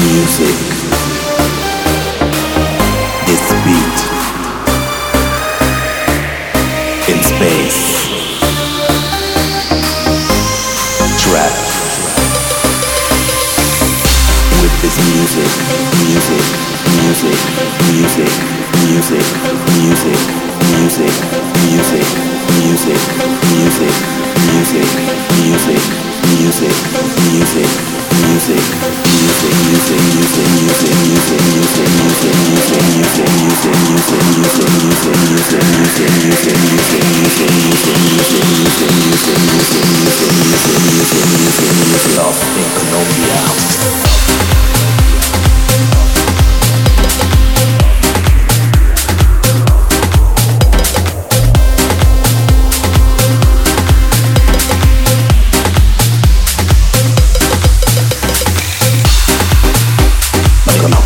music, this beat in space. Trapped with this music, music, music, music, music, music, music, music, music, music, music, music, music, music, music, Love in Colombia. Come on.